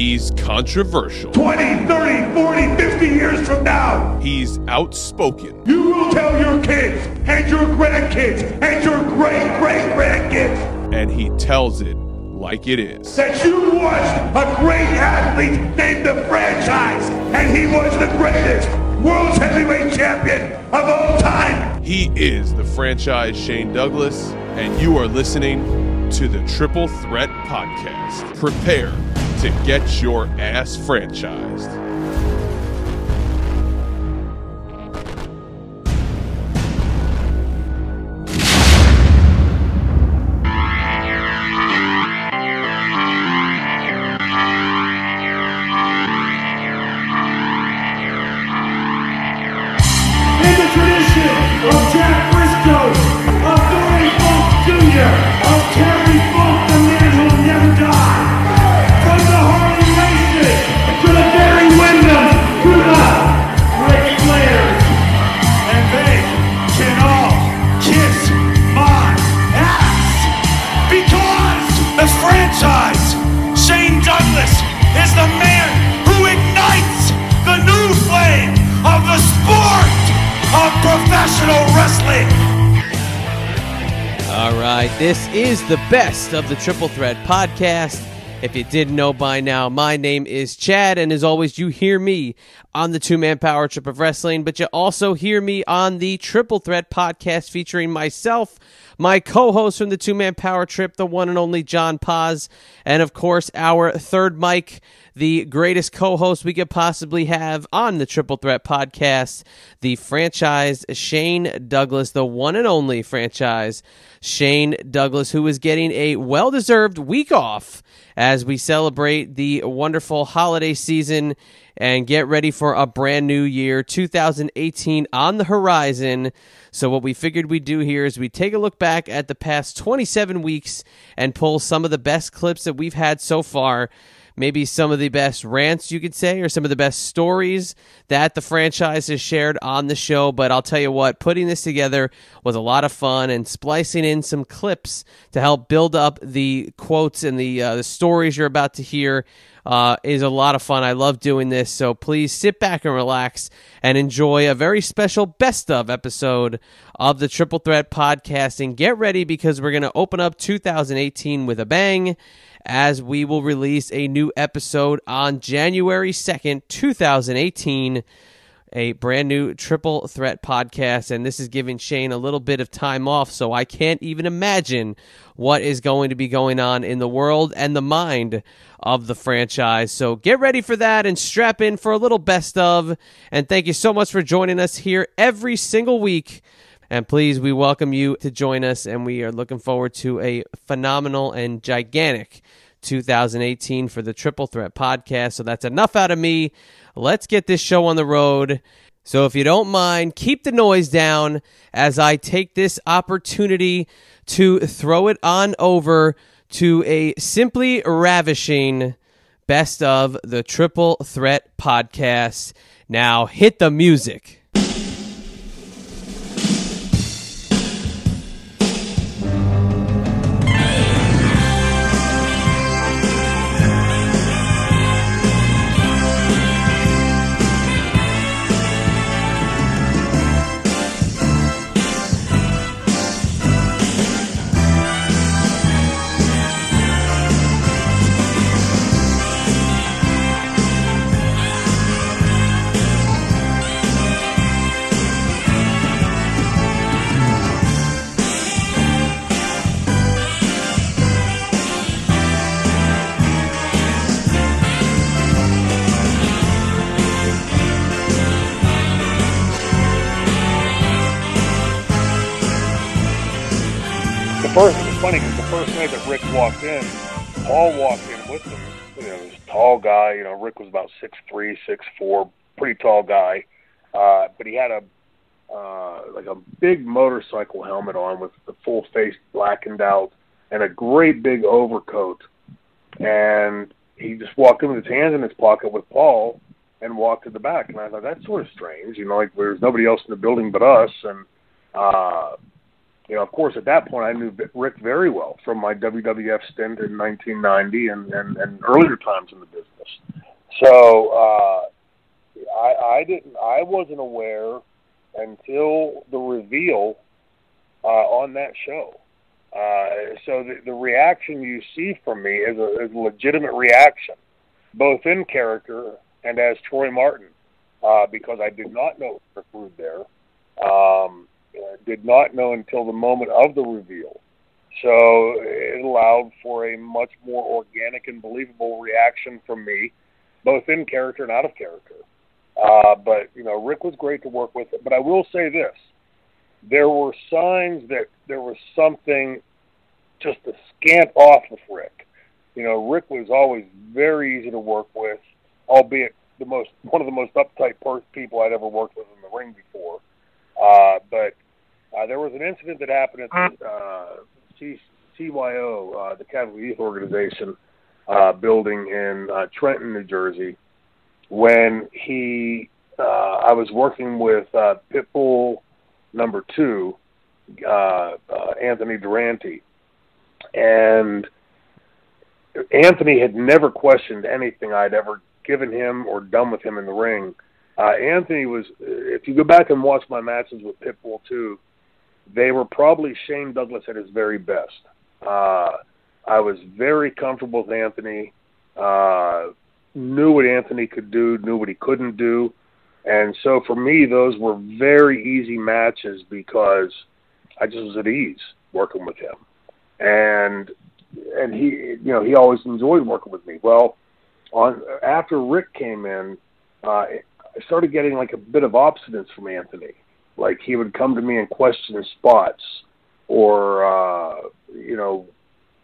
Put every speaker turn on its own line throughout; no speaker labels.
He's controversial.
20, 30, 40, 50 years from now,
He's outspoken.
you will tell your kids and your grandkids and your great great grandkids
And he tells it like it is.
that you watched a great athlete named the franchise, and he was the greatest world's heavyweight champion of all time.
He is the franchise Shane Douglas, and you are listening to the Triple Threat Podcast. Prepare to get your ass franchised.
This is the best of the Triple Threat podcast. If you didn't know by now, my name is Chad, and as always, you hear me on the two man power trip of wrestling, but you also hear me on the Triple Threat podcast featuring myself, my co host from the two man power trip, the one and only John Paz, and of course, our third mic, the greatest co host we could possibly have on the Triple Threat podcast, the franchise Shane Douglas, the one and only franchise Shane Douglas, who is getting a well deserved week off as we celebrate the wonderful holiday season and get ready for a brand new year 2018 on the horizon. So, what we figured we'd do here is we take a look back at the past 27 weeks and pull some of the best clips that we've had so far maybe some of the best rants you could say or some of the best stories that the franchise has shared on the show. But i'll tell you what putting this together was a lot of fun and splicing in some clips to help build up the quotes and the, uh, the stories you're about to hear uh, is a lot of fun. I love doing this. So please sit back and relax and enjoy a very special best of episode of the Triple Threat podcast. And get ready because we're going to open up 2018 with a bang as we will release a new episode on January 2nd, 2018 a brand new triple threat podcast and this is giving Shane a little bit of time off so I can't even imagine what is going to be going on in the world and the mind of the franchise. So get ready for that and strap in for a little best of and thank you so much for joining us here every single week. And please, we welcome you to join us, and we are looking forward to a phenomenal and gigantic 2018 for the Triple Threat podcast. So that's enough out of me. Let's get this show on the road. So if you don't mind, keep the noise down as I take this opportunity to throw it on over to a simply ravishing best of the Triple Threat podcast. Now hit the music.
Paul walked in with him. You know, this tall guy. You know, Rick was about six three, six four, pretty tall guy. Uh, but he had a uh, like a big motorcycle helmet on with the full face blackened out and a great big overcoat. And he just walked in with his hands in his pocket with Paul and walked to the back. And I thought that's sort of strange, you know, like there's nobody else in the building but us. And uh, you know, of course, at that point, I knew Rick very well from my WWF stint in 1990 and, and, and earlier times in the business. So uh, I, I didn't. I wasn't aware until the reveal uh, on that show. Uh, so the, the reaction you see from me is a, is a legitimate reaction, both in character and as Troy Martin, uh, because I did not know Rick Rude there. Um, did not know until the moment of the reveal. So it allowed for a much more organic and believable reaction from me, both in character and out of character. Uh, but you know, Rick was great to work with. But I will say this: there were signs that there was something just a scant off with Rick. You know, Rick was always very easy to work with, albeit the most one of the most uptight people I'd ever worked with in the ring before. Uh, but uh, there was an incident that happened at the uh, C- CYO, uh, the Catholic Youth Organization uh, building in uh, Trenton, New Jersey, when he, uh, I was working with uh, Pitbull number two, uh, uh, Anthony Durante, and Anthony had never questioned anything I'd ever given him or done with him in the ring. Uh, Anthony was, if you go back and watch my matches with Pitbull too, they were probably Shane Douglas at his very best. Uh, I was very comfortable with Anthony. Uh, knew what Anthony could do, knew what he couldn't do, and so for me, those were very easy matches because I just was at ease working with him, and and he, you know, he always enjoyed working with me. Well, on after Rick came in, uh, I started getting like a bit of obstinance from Anthony. Like he would come to me and question spots, or uh, you know,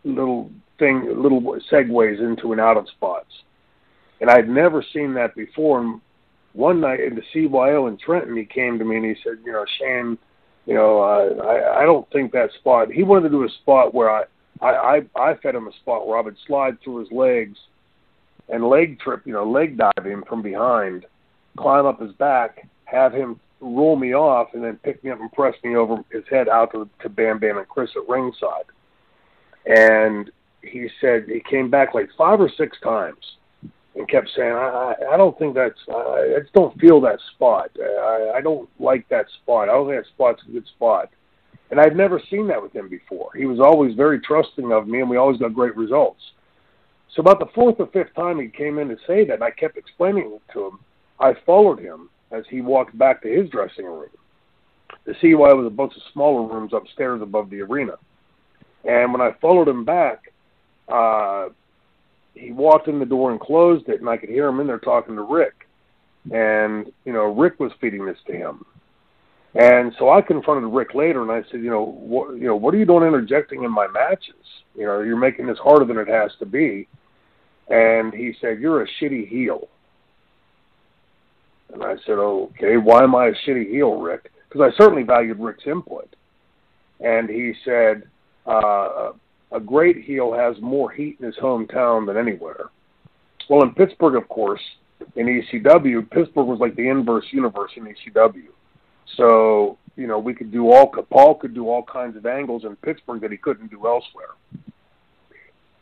little thing, little segues into and out of spots. And I'd never seen that before. And one night in the CYO in Trenton, he came to me and he said, you know, Shane, you know, uh, I I don't think that spot. He wanted to do a spot where I I I, I fed him a spot where I would slide through his legs and leg trip, you know, leg dive him from behind, climb up his back, have him roll me off, and then pick me up and press me over his head out to, to Bam Bam and Chris at ringside. And he said he came back like five or six times and kept saying, I, I don't think that's, I just don't feel that spot. I, I don't like that spot. I don't think that spot's a good spot. And I'd never seen that with him before. He was always very trusting of me, and we always got great results. So about the fourth or fifth time he came in to say that, I kept explaining it to him. I followed him as he walked back to his dressing room. The CY was a bunch of smaller rooms upstairs above the arena. And when I followed him back, uh, he walked in the door and closed it, and I could hear him in there talking to Rick. And, you know, Rick was feeding this to him. And so I confronted Rick later, and I said, you know, what, you know, what are you doing interjecting in my matches? You know, you're making this harder than it has to be. And he said, you're a shitty heel. And I said, okay, why am I a shitty heel, Rick? Because I certainly valued Rick's input. And he said, uh, a great heel has more heat in his hometown than anywhere. Well, in Pittsburgh, of course, in ECW, Pittsburgh was like the inverse universe in ECW. So, you know, we could do all, Paul could do all kinds of angles in Pittsburgh that he couldn't do elsewhere.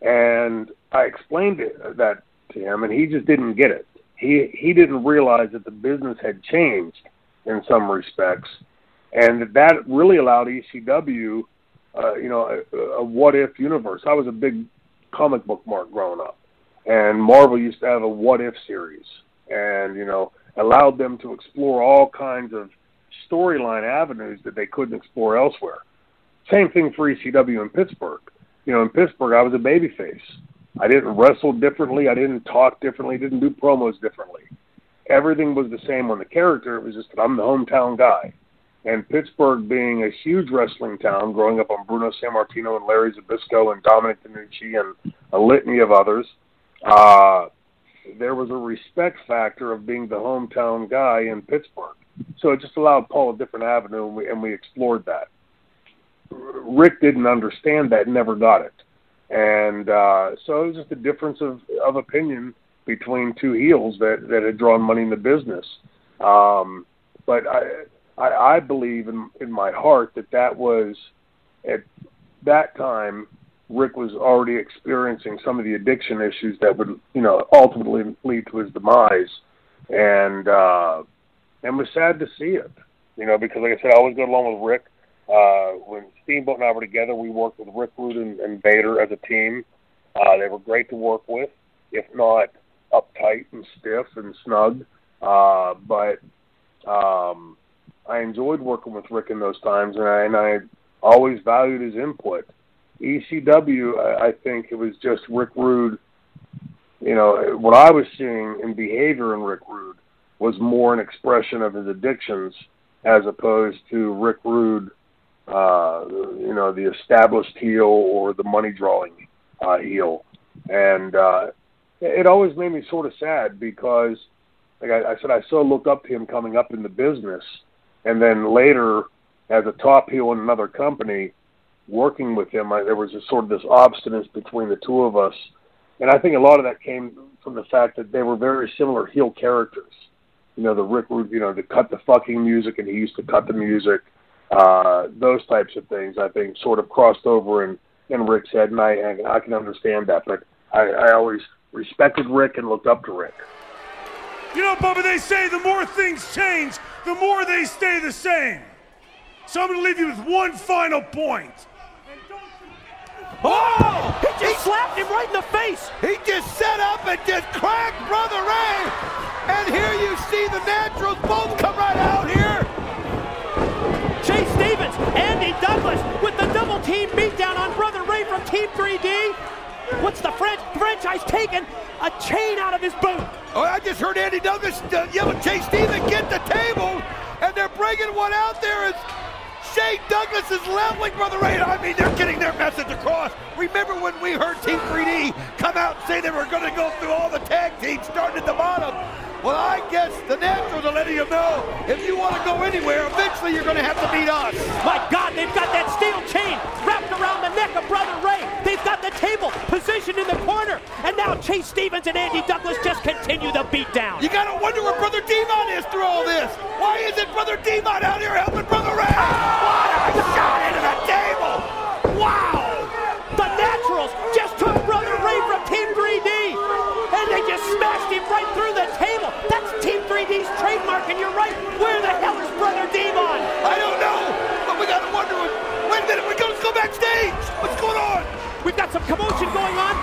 And I explained that to him, and he just didn't get it. He he didn't realize that the business had changed in some respects, and that really allowed ECW uh, you know, a, a what if universe. I was a big comic book mark growing up, and Marvel used to have a what if series, and you know, allowed them to explore all kinds of storyline avenues that they couldn't explore elsewhere. Same thing for ECW in Pittsburgh. You know, in Pittsburgh, I was a babyface. I didn't wrestle differently. I didn't talk differently. Didn't do promos differently. Everything was the same on the character. It was just that I'm the hometown guy and Pittsburgh being a huge wrestling town, growing up on Bruno Sammartino and Larry Zbyszko and Dominic DeNucci and a litany of others, uh, there was a respect factor of being the hometown guy in Pittsburgh. So it just allowed Paul a different avenue, and we, and we explored that. Rick didn't understand that, never got it. And uh, so it was just a difference of, of opinion between two heels that, that had drawn money in the business. Um, but I, I, I believe in in my heart that that was at that time Rick was already experiencing some of the addiction issues that would, you know, ultimately lead to his demise, and uh, and was sad to see it, you know, because like I said, I always got along with Rick. Uh, when Steamboat and I were together, we worked with Rick Rude and, and Vader as a team. Uh, they were great to work with, if not uptight and stiff and snug. Uh, but um, I enjoyed working with Rick in those times, and I, and I always valued his input. ECW, I, I think it was just Rick Rude. You know, what I was seeing in behavior in Rick Rude was more an expression of his addictions as opposed to Rick Rude, uh, you know, the established heel or the money drawing uh, heel. And uh, it always made me sort of sad because, like I, I said, I so looked up to him coming up in the business. And then later, as a top heel in another company, working with him, I, there was a sort of this obstinance between the two of us, and I think a lot of that came from the fact that they were very similar heel characters. You know, the Rick, you know, to cut the fucking music, and he used to cut the music. Uh, those types of things, I think, sort of crossed over in in Rick's head, and I I can understand that, but I, I always respected Rick and looked up to Rick.
You know, Bubba, they say the more things change, the more they stay the same. So I'm going to leave you with one final point.
Oh! He just slapped him right in the face. He just set up and just cracked Brother Ray. And here you see the Naturals both come right out here.
Andy Douglas with the double team beatdown on Brother Ray from Team 3D. What's the French franchise taking? A chain out of his boot.
Oh, I just heard Andy Douglas uh, yelling, Chase Steven, get the table. And they're bringing one out there as Shane Douglas is leveling Brother Ray. I mean, they're getting their message across. Remember when we heard Team 3D come out and say they were going to go through all the tag teams starting at the bottom? Well, I guess the Naturals are letting you know if you want to go anywhere, eventually you're going to have to beat us.
My God, they've got that steel chain wrapped around the neck of Brother Ray. They've got the table positioned in the corner. And now Chase Stevens and Andy Douglas just continue the beatdown.
You got to wonder where Brother Devon is through all this. Why isn't Brother Devon out here helping Brother Ray? Ah! What a shot into the table! Wow!
The Naturals just took Brother Ray from Team 3D. And they just smashed him right through the table. That's Team 3D's trademark, and you're right. Where the hell is Brother Devon?
I don't know, but we got to wonder. Wait a minute, we got to go backstage. What's going on?
We've got some commotion going on.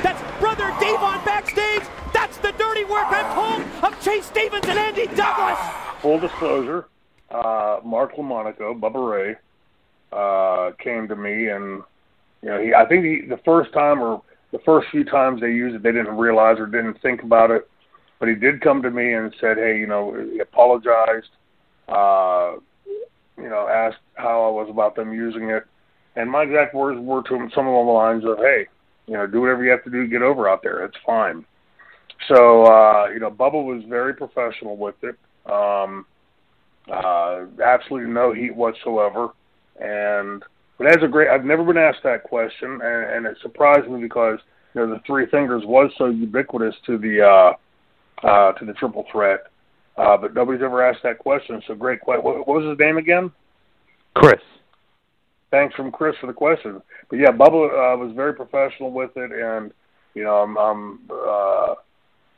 That's Brother Devon backstage. That's the dirty work, I'm told, of Chase Stevens and Andy Douglas.
Full disclosure, uh, Mark LoMonaco, Bubba Ray, uh, came to me and, you know, he, I think he, the first time or the first few times they used it, they didn't realize or didn't think about it. But he did come to me and said, hey, you know, he apologized, uh, you know, asked how I was about them using it. And my exact words were to him some along the lines of, hey, you know, do whatever you have to do to get over out there. It's fine. So, uh, you know, Bubba was very professional with it. Um, uh, absolutely no heat whatsoever. And but that's a great. I've never been asked that question, and, and it surprised me because you know the three fingers was so ubiquitous to the uh, uh, to the triple threat, uh, but nobody's ever asked that question. So great question. What, what was his name again?
Chris.
Thanks from Chris for the question. But yeah, Bubba uh, was very professional with it, and you know I'm, I'm uh,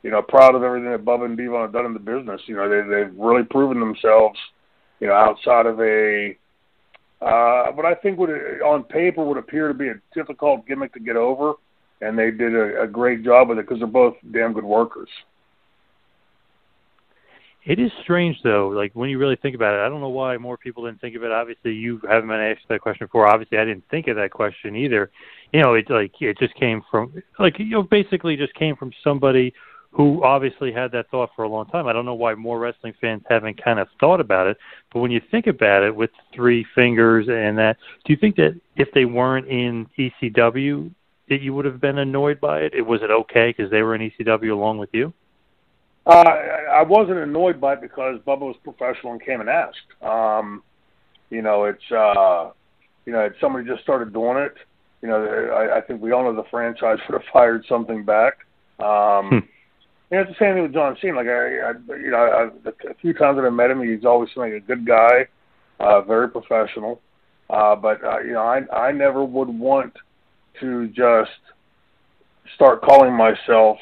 you know proud of everything that Bubba and Devon have done in the business. You know they they've really proven themselves. You know outside of a uh, what I think would on paper would appear to be a difficult gimmick to get over, and they did a, a great job with it because they're both damn good workers.
It is strange though, like when you really think about it. I don't know why more people didn't think of it. Obviously, you haven't been asked that question before. Obviously, I didn't think of that question either. You know, it like it just came from like you know basically just came from somebody who obviously had that thought for a long time. I don't know why more wrestling fans haven't kind of thought about it, but when you think about it with three fingers and that, do you think that if they weren't in ECW, that you would have been annoyed by it? Was it okay because they were in ECW along with you?
Uh, I wasn't annoyed by it because Bubba was professional and came and asked. Um, you know, it's uh, you know, it's somebody just started doing it, you know, I, I think we all know the franchise would have fired something back. Um,
Hmm.
you know, it's the same thing with John Cena. Like I, I you know, I, a few times that I met him, he's always seemed like a good guy, uh, very professional. Uh, but uh, you know, I I never would want to just start calling myself,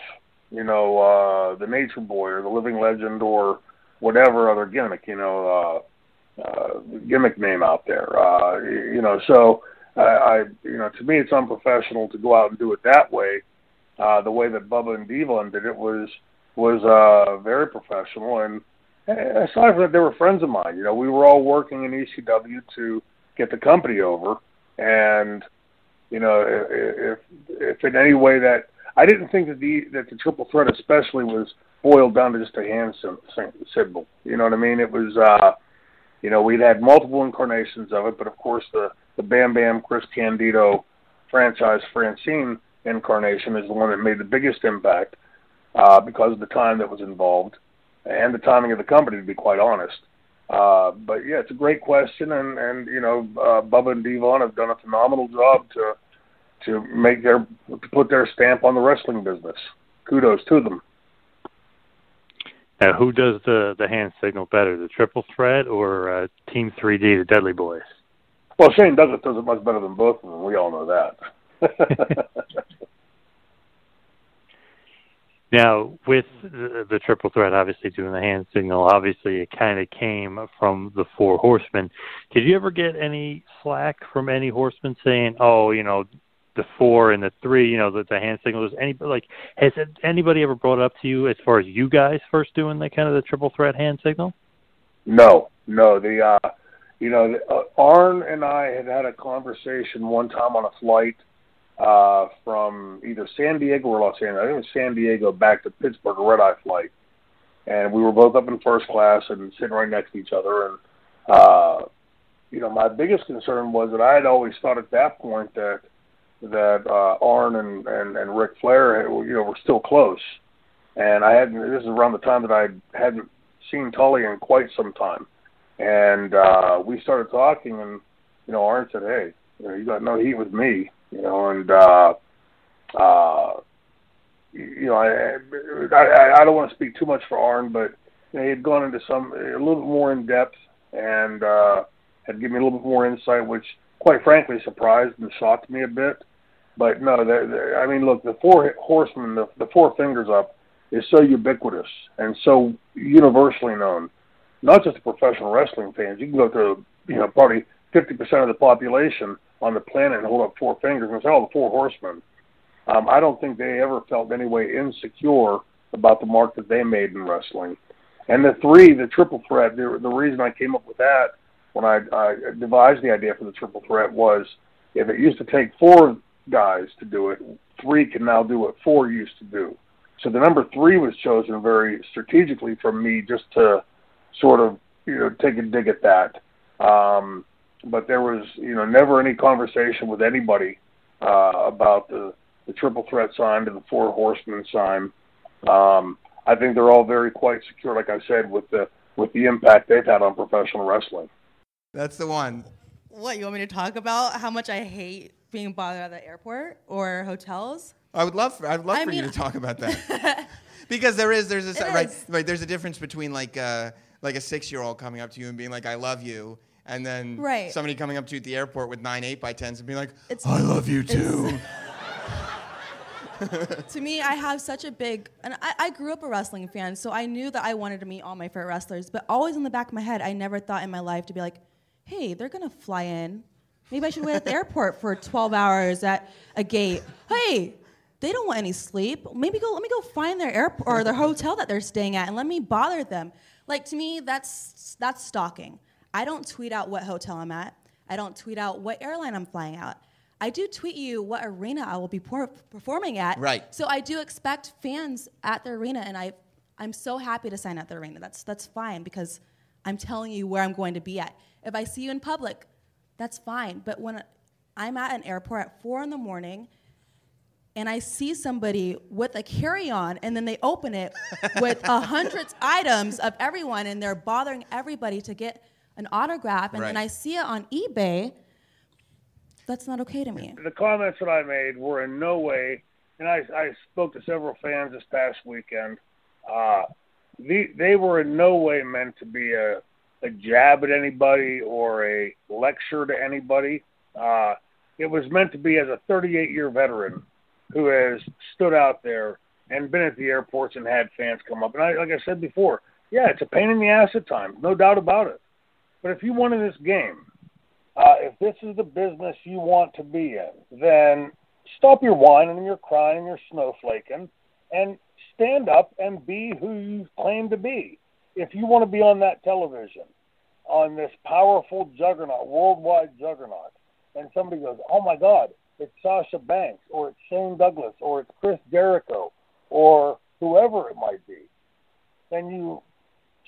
you know, uh, the Nature Boy or the Living Legend or whatever other gimmick, you know, uh, uh, gimmick name out there. Uh, you know, so I, I, you know, to me, it's unprofessional to go out and do it that way. Uh, the way that Bubba and Devon did it was was uh, very professional, and aside from that, they were friends of mine. You know, we were all working in ECW to get the company over, and you know, if if in any way that I didn't think that the that the triple threat especially was boiled down to just a hand symbol. You know what I mean? It was, uh, you know, we'd had multiple incarnations of it, but of course the the Bam Bam Chris Candido franchise Francine incarnation is the one that made the biggest impact uh, because of the time that was involved and the timing of the company, to be quite honest. Uh, but yeah, it's a great question, and and you know, uh, Bubba and Devon have done a phenomenal job to to make their to put their stamp on the wrestling business. Kudos to them.
Now, who does the the hand signal better, the Triple Threat or uh, Team 3D, the Dudley Boys?
Well, Shane Douglas does it much better than both of them. We all know that.
Now, with the, the, triple threat, obviously doing the hand signal, obviously it kind of came from the four horsemen. Did you ever get any slack from any horsemen saying, "Oh, you know, the four and the three, you know, the, the hand signal"? Any like has anybody ever brought it up to you as far as you guys first doing the kind of the triple threat hand signal?
No, no. The uh, you know, the, uh, Arn and I had had a conversation one time on a flight uh, from either San Diego or Los Angeles. I think it was San Diego back to Pittsburgh, a red eye flight. And we were both up in first class and sitting right next to each other. And, uh, you know, my biggest concern was that I had always thought at that point that that uh, Arn and, and, and Ric Flair, you know, were still close. And I hadn't, this is around the time that I hadn't seen Tully in quite some time. And uh, we started talking, and, you know, Arn said, hey, you know, you got no heat with me you know, and uh, uh, you know, I, I I don't want to speak too much for Arn, but you know, he had gone into some a little bit more in depth and uh, had given me a little bit more insight, which quite frankly surprised and shocked me a bit. But no, the, the, I mean, look, the four horsemen, the, the four fingers up, is so ubiquitous and so universally known. Not just the professional wrestling fans. You can go to you know probably 50% of the population on the planet and hold up four fingers and say, "Oh, the four horsemen." Um, I don't think they ever felt any way insecure about the mark that they made in wrestling. And the three, the triple threat, the, the reason I came up with that when I, I devised the idea for the triple threat was if it used to take four guys to do it, three can now do what four used to do. So the number three was chosen very strategically from me just to sort of, you know, take a dig at that. Um, but there was you know never any conversation with anybody uh, about the the triple threat sign to the four horsemen sign. Um, I think they're all very quite secure, like I said, with the with the impact they've had on professional wrestling.
That's the one.
What you want me to talk about? How much I hate being bothered at the airport or hotels?
I would love for, I'd love I for mean, you to talk about that because there is there's a right, right there's a difference between like uh, like a six year old coming up to you and being like I love you and then
right.
somebody coming up to you at the airport with nine eight by tens and being like, it's, "I love you too."
to me, I have such a big, and I, I, grew up a wrestling fan, so I knew that I wanted to meet all my favorite wrestlers. But always in the back of my head, I never thought in my life to be like, "Hey, they're gonna fly in. Maybe I should wait at the airport for 12 hours at a gate. Hey." They don't want any sleep. Maybe go. Let me go find their airport or their hotel that they're staying at, and let me bother them. Like to me, that's that's stalking. I don't tweet out what hotel I'm at. I don't tweet out what airline I'm flying out. I do tweet you what arena I will be por- performing at.
Right.
So I do expect fans at the arena, and I, I'm so happy to sign at the arena. That's that's fine because I'm telling you where I'm going to be at. If I see you in public, that's fine. But when I'm at an airport at four in the morning, and I see somebody with a carry-on, and then they open it with a hundred items of everyone, and they're bothering everybody to get an autograph and
right.
then I see it on eBay, that's not okay to me.
The comments that I made were in no way, and I, I spoke to several fans this past weekend. Uh, the, they were in no way meant to be a, a jab at anybody or a lecture to anybody. Uh, It was meant to be as a 38 year veteran who has stood out there and been at the airports and had fans come up. And I, like I said before, yeah, it's a pain in the ass at times, no doubt about it. But if you win in this game, uh, if this is the business you want to be in, then stop your whining and your crying and your snowflaking and stand up and be who you claim to be. If you want to be on that television, on this powerful juggernaut, worldwide juggernaut, and somebody goes, oh my God, it's Sasha Banks, or it's Shane Douglas, or it's Chris Jericho, or whoever it might be, then you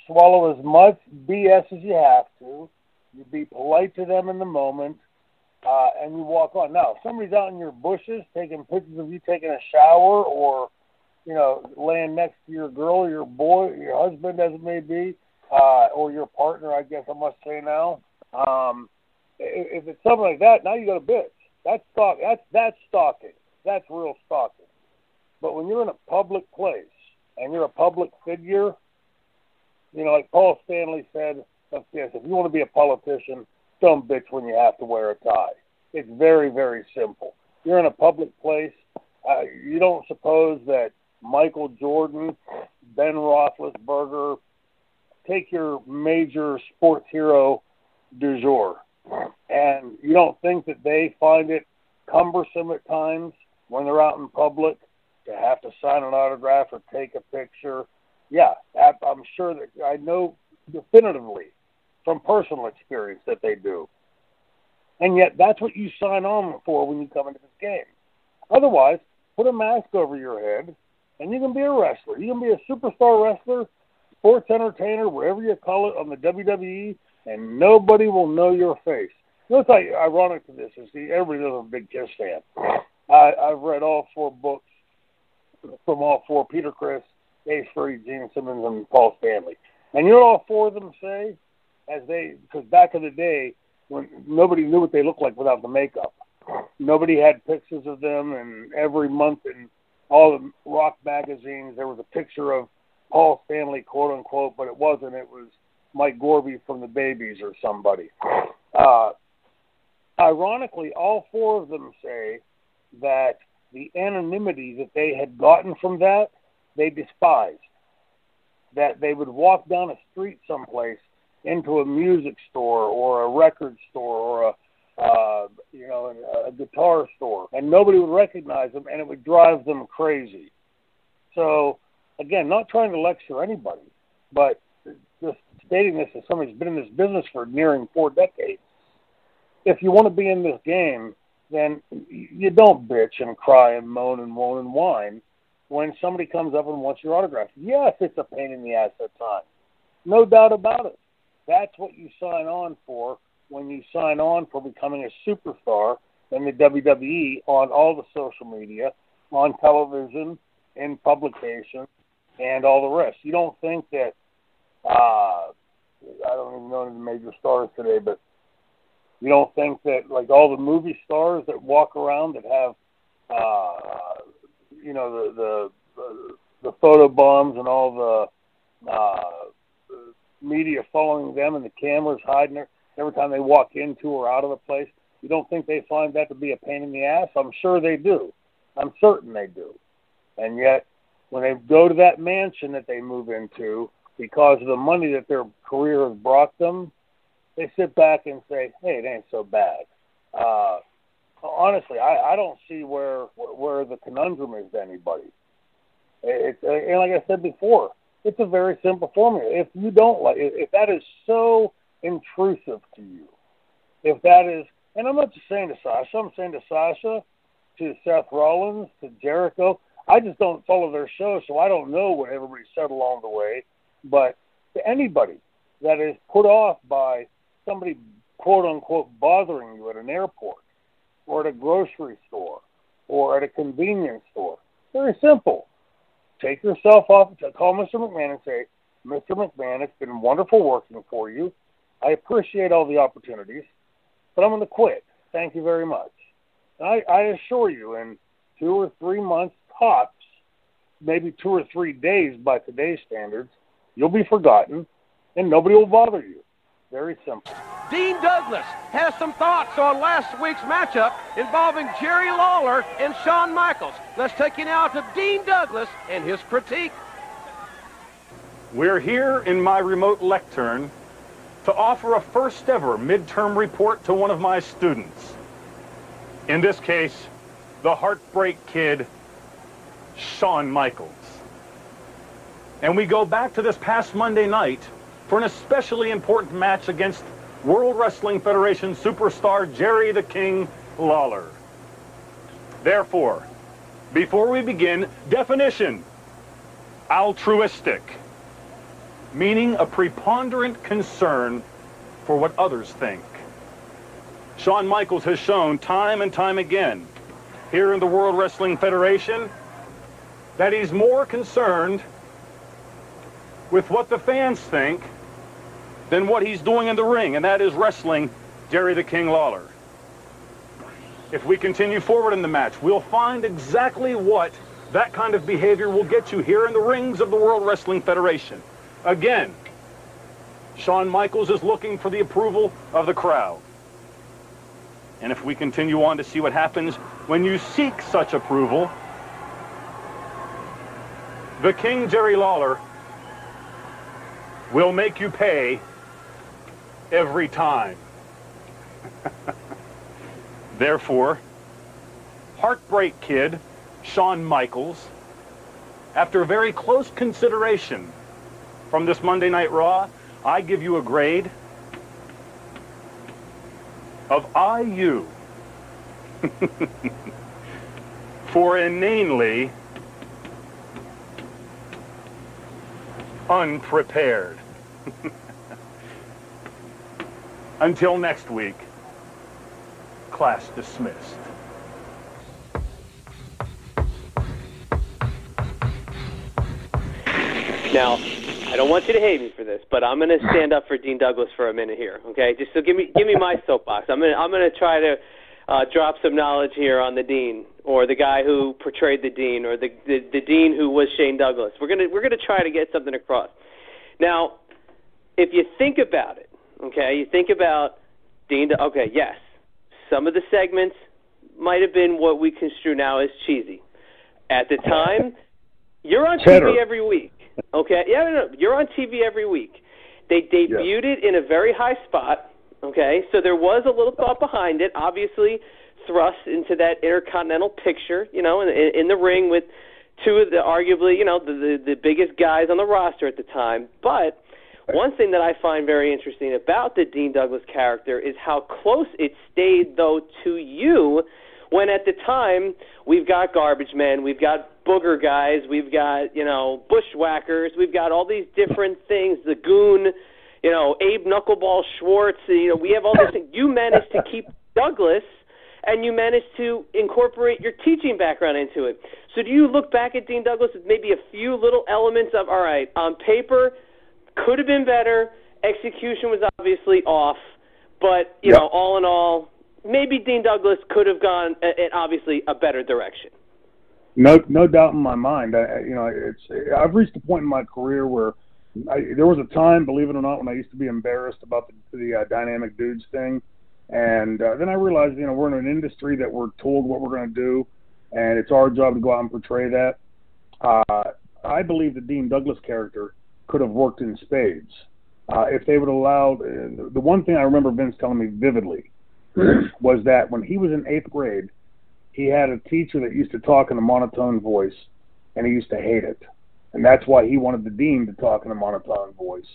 swallow as much BS as you have to. You be polite to them in the moment, uh, and you walk on. Now, if somebody's out in your bushes taking pictures of you taking a shower, or you know, laying next to your girl, your boy, your husband, as it may be, uh, or your partner, I guess I must say now. Um, if it's something like that, now you got a bitch. That's stalk. That's that's stalking. That's real stalking. But when you're in a public place and you're a public figure, you know, like Paul Stanley said, yes, if you want to be a politician, don't bitch when you have to wear a tie. It's very, very simple. You're in a public place. Uh, you don't suppose that Michael Jordan, Ben Roethlisberger, take your major sports hero du jour, and you don't think that they find it cumbersome at times when they're out in public to have to sign an autograph or take a picture. Yeah, I'm sure that I know definitively from personal experience that they do. And yet, that's what you sign on for when you come into this game. Otherwise, put a mask over your head, and you can be a wrestler. You can be a superstar wrestler, sports entertainer, whatever you call it, on the WWE, and nobody will know your face. You know what's ironic to this is see, everybody knows a big Kiss fan. I, I've read all four books from all four: Peter Criss, Ace Frehley, Gene Simmons, and Paul Stanley. And you know what all four of them say? As they, because back in the day when nobody knew what they looked like without the makeup, nobody had pictures of them, and every month in all the rock magazines there was a picture of Paul Stanley, quote unquote, but it wasn't. It was Mike Corby from the Babys or somebody. Uh, ironically, all four of them say that the anonymity that they had gotten from that, they despised. That they would walk down a street someplace into a music store or a record store or a uh, you know a, a guitar store, and nobody would recognize them, and it would drive them crazy. So, again, not trying to lecture anybody, but just stating this as somebody who's been in this business for nearing four decades. If you want to be in this game, then you don't bitch and cry and moan and moan and whine when somebody comes up and wants your autograph. Yes, it's a pain in the ass at times. No doubt about it. That's what you sign on for when you sign on for becoming a superstar in the WWE on all the social media, on television, in publication, and all the rest. You don't think that uh, I don't even know any major stars today, but you don't think that like all the movie stars that walk around that have uh, you know the the the, the photo bombs and all the uh, media following them and the cameras hiding there every time they walk into or out of the place. You don't think they find that to be a pain in the ass? I'm sure they do. I'm certain they do. And yet, when they go to that mansion that they move into, because of the money that their career has brought them, they sit back and say, "Hey, it ain't so bad." Uh, honestly, I, I don't see where where the conundrum is to anybody. It's and like I said before, it's a very simple formula. If you don't like, if that is so intrusive to you, if that is, and I'm not just saying to Sasha, I'm saying to Sasha, to Seth Rollins, to Jericho. I just don't follow their show, so I don't know what everybody said along the way. But to anybody that is put off by somebody quote unquote bothering you at an airport or at a grocery store or at a convenience store. Very simple. Take yourself off, call Mr. McMahon and say, Mr. McMahon, it's been wonderful working for you. I appreciate all the opportunities, but I'm going to quit. Thank you very much. And I, I assure you, in two or three months tops, maybe two or three days by today's standards, you'll be forgotten and nobody will bother you.
Very simple.
Dean Douglas has some thoughts on last week's matchup involving Jerry Lawler and Shawn Michaels. Let's take you now to Dean Douglas and his critique.
We're here in my remote lectern to offer a first ever midterm report to one of my students. In this case, the Heartbreak Kid, Shawn Michaels. And we go back to this past Monday night for an especially important match against World Wrestling Federation superstar Jerry the King Lawler. Therefore, before we begin, definition altruistic, meaning a preponderant concern for what others think. Shawn Michaels has shown time and time again here in the World Wrestling Federation that he's more concerned with what the fans think than what he's doing in the ring, and that is wrestling Jerry the King Lawler. If we continue forward in the match, we'll find exactly what that kind of behavior will get you here in the rings of the World Wrestling Federation. Again, Shawn Michaels is looking for the approval of the crowd. And if we continue on to see what happens when you seek such approval, the King Jerry Lawler will make you pay every time. Therefore, Heartbreak Kid, Shawn Michaels, after very close consideration from this Monday Night Raw, I give you a grade of IU for inanely unprepared. Until next week, class dismissed.
Now, I don't want you to hate me for this, but I'm going to stand up for Dean Douglas for a minute here, okay? Just so give me give me my soapbox. I'm going to I'm going to try to uh, drop some knowledge here on the Dean or the guy who portrayed the Dean or the the, the Dean who was Shane Douglas. We're going to we're going to try to get something across. Now, if you think about it, okay, you think about Dean. Okay, yes, some of the segments might have been what we construe now as cheesy. At the time, you're on
Cheddar.
TV every week. Okay, yeah, no, no, you're on TV every week. They debuted it in a very high spot. Okay, so there was a little thought behind it. Obviously, thrust into that intercontinental picture. You know, in, in the ring with two of the arguably, you know, the, the the biggest guys on the roster at the time. But one thing that I find very interesting about the Dean Douglas character is how close it stayed, though, to you. When at the time we've got garbage men, we've got booger guys, we've got you know bushwhackers, we've got all these different things. The goon, you know, Abe Knuckleball Schwartz. You know, we have all these things. You managed to keep Douglas and you managed to incorporate your teaching background into it. So do you look back at Dean Douglas with maybe a few little elements of all right, on paper could have been better, execution was obviously off, but you know, all in all, maybe Dean Douglas could have gone in obviously a better direction.
No, no doubt in my mind. I, you know, it's I've reached a point in my career where I, there was a time, believe it or not, when I used to be embarrassed about the, the uh, dynamic dudes thing, and uh, then I realized, you know, we're in an industry that we're told what we're going to do, and it's our job to go out and portray that. Uh, I believe the Dean Douglas character could have worked in spades uh, if they would allow. Uh, the one thing I remember Vince telling me vividly was that when he was in eighth grade, he had a teacher that used to talk in a monotone voice, and he used to hate it, and that's why he wanted the dean to talk in a monotone voice,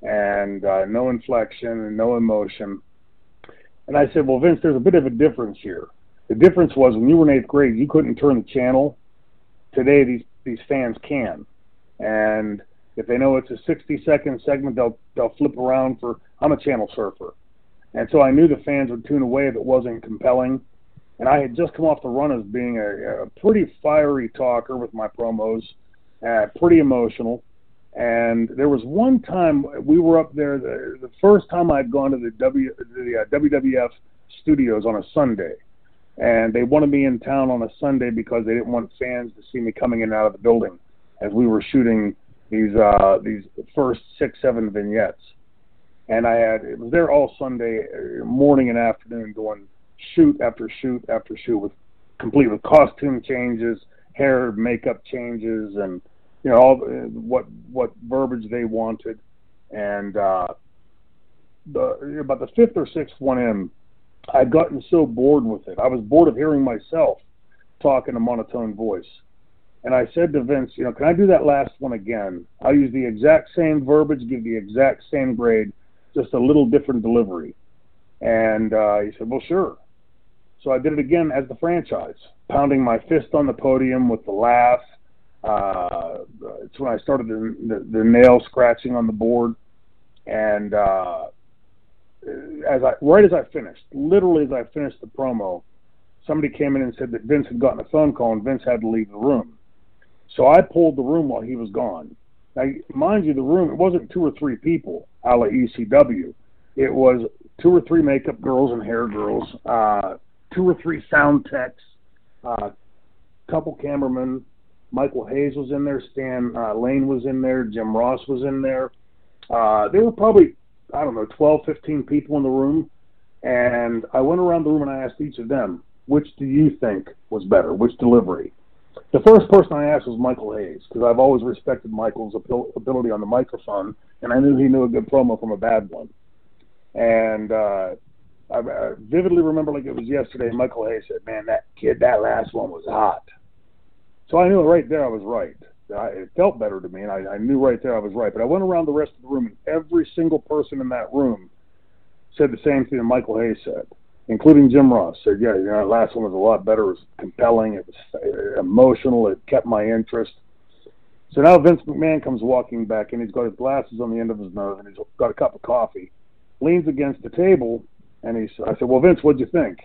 and uh, no inflection and no emotion. And I said, well, Vince, there's a bit of a difference here. The difference was when you were in eighth grade, you couldn't turn the channel. Today, these these fans can, and if they know it's a 60 second segment, they'll they'll flip around for. I'm a channel surfer, and so I knew the fans would tune away if it wasn't compelling. And I had just come off the run as being a, a pretty fiery talker with my promos, uh, pretty emotional. And there was one time we were up there, the, the first time I'd gone to the W the uh, WWF studios on a Sunday, and they wanted me in town on a Sunday because they didn't want fans to see me coming in and out of the building as we were shooting these uh, these first six seven vignettes. and I had it was there all Sunday uh, morning and afternoon doing shoot after shoot after shoot with complete with costume changes, hair, makeup changes, and you know all what what verbiage they wanted, and uh, the about the fifth or sixth one in, I'd gotten so bored with it. I was bored of hearing myself talk in a monotone voice. And I said to Vince, you know, can I do that last one again? I'll use the exact same verbiage, give the exact same grade, just a little different delivery. And uh, he said, well, sure. So I did it again as the franchise, pounding my fist on the podium with the laugh. Uh, it's when I started the, the, the nail scratching on the board. And uh, as I right as I finished, literally as I finished the promo, somebody came in and said that Vince had gotten a phone call and Vince had to leave the room. So I pulled the room while he was gone. Now, mind you, the room it wasn't two or three people, a la ECW. It was two or three makeup girls and hair girls, uh, two or three sound techs, a uh, couple cameramen. Michael Hayes was in there. Stan uh, Lane was in there. Jim Ross was in there. Uh, there were probably I don't know, 12, 15 people in the room. And I went around the room and I asked each of them, which do you think was better? Which delivery? The first person I asked was Michael Hayes because I've always respected Michael's ability on the microphone, and I knew he knew a good promo from a bad one. And uh, I, vividly remember like it was yesterday. Michael Hayes said, "Man, that kid, that last one was hot." So I knew right there I was right. I, it felt better to me, and I, I knew right there I was right. But I went around the rest of the room, and every single person in that room said the same thing that Michael Hayes said, including Jim Ross. Said, "Yeah, you know, that last one was a lot better. It was compelling. It was uh, emotional. It kept my interest." So now Vince McMahon comes walking back, and he's got his glasses on the end of his nose, and he's got a cup of coffee, leans against the table, and he, I said, "Well, Vince, what'd you think?"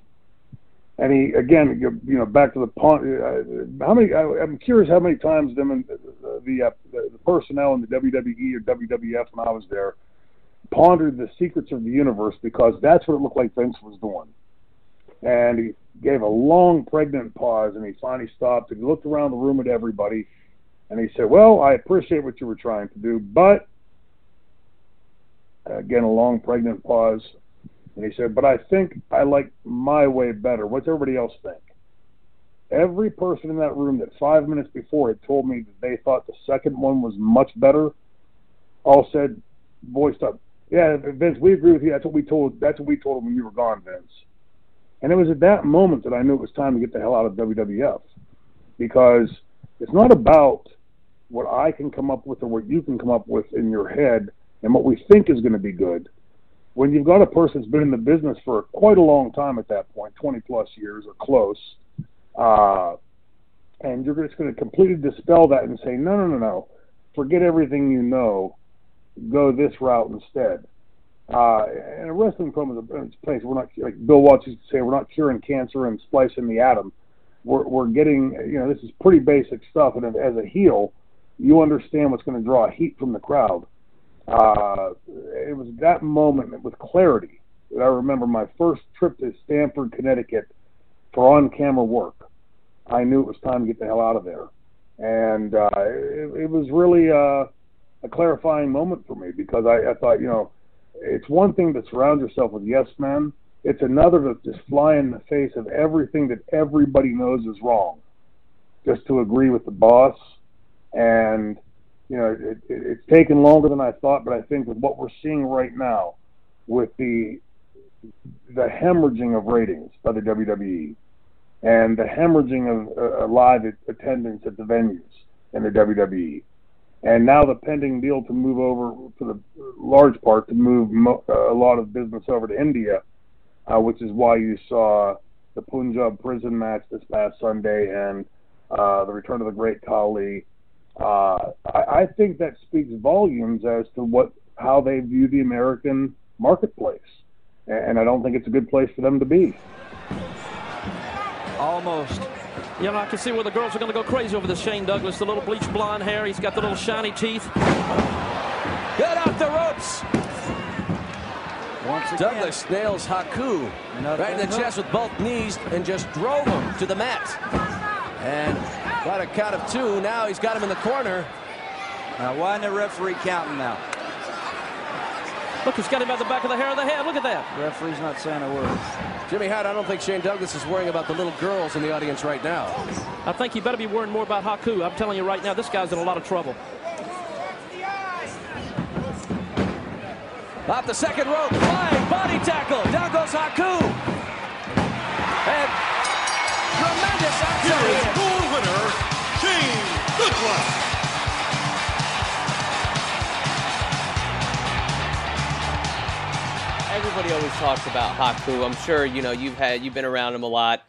and he again, you know, back to the pawn. Uh, how many? I, am curious how many times them and the the, uh, the personnel in the WWE or WWF when I was there pondered the secrets of the universe because that's what it looked like Vince was doing. And he gave a long, pregnant pause, and he finally stopped and he looked around the room at everybody, and he said, "Well, I appreciate what you were trying to do, but." Again, a long, pregnant pause. And he said, But I think I like my way better. What's everybody else think? Every person in that room that five minutes before had told me that they thought the second one was much better, all said, voiced up, Yeah, Vince, we agree with you. That's what we told that's what we told him when you were gone, Vince. And it was at that moment that I knew it was time to get the hell out of WWF. Because it's not about what I can come up with or what you can come up with in your head and what we think is going to be good when you've got a person that's been in the business for quite a long time at that point, 20 plus years or close, uh, and you're just going to completely dispel that and say, no, no, no, no, forget everything you know, go this route instead. Uh, and a wrestling program is a place we're not like Bill Watts used to say, we're not curing cancer and splicing the atom. We're, we're getting, you know, this is pretty basic stuff. And as a heel, you understand what's going to draw heat from the crowd. Uh, it was that moment with clarity that I remember my first trip to Stamford, Connecticut for on camera work. I knew it was time to get the hell out of there. And uh, it, it was really uh, a clarifying moment for me because I, I thought, you know, it's one thing to surround yourself with yes men. It's another to just fly in the face of everything that everybody knows is wrong, just to agree with the boss and you know, it, it, it's taken longer than I thought, but I think with what we're seeing right now, with the the hemorrhaging of ratings by the WWE and the hemorrhaging of uh, live attendance at the venues in the WWE, and now the pending deal to move over for the large part to move mo- uh, a lot of business over to India, uh, which is why you saw the Punjab prison match this past Sunday and uh, the return of the Great Khali uh, I, I think that speaks volumes as to what how they view the American marketplace, and I don't think it's a good place for them to be.
Almost. You know, I can see where the girls are going to go crazy over the Shane Douglas. The little bleach blonde hair. He's got the little shiny teeth.
Good off the ropes. Douglas nails Haku right in the chest with both knees and just drove him to the mat. And Got a count of two. Now he's got him in the corner.
Now, why isn't the referee counting now?
Look, he's got him at the back of the hair of the head. Look at that.
Referee's not saying a word. Jimmy Hart, I don't think Shane Douglas is worrying about the little girls in the audience right now.
I think he better be worrying more about Haku. I'm telling you right now, this guy's in a lot of trouble.
Off the second rope, flying body tackle. Down goes Haku. And tremendous
Here
outside.
Everybody always talks about Haku. I'm sure you know you've had you've been around him a lot.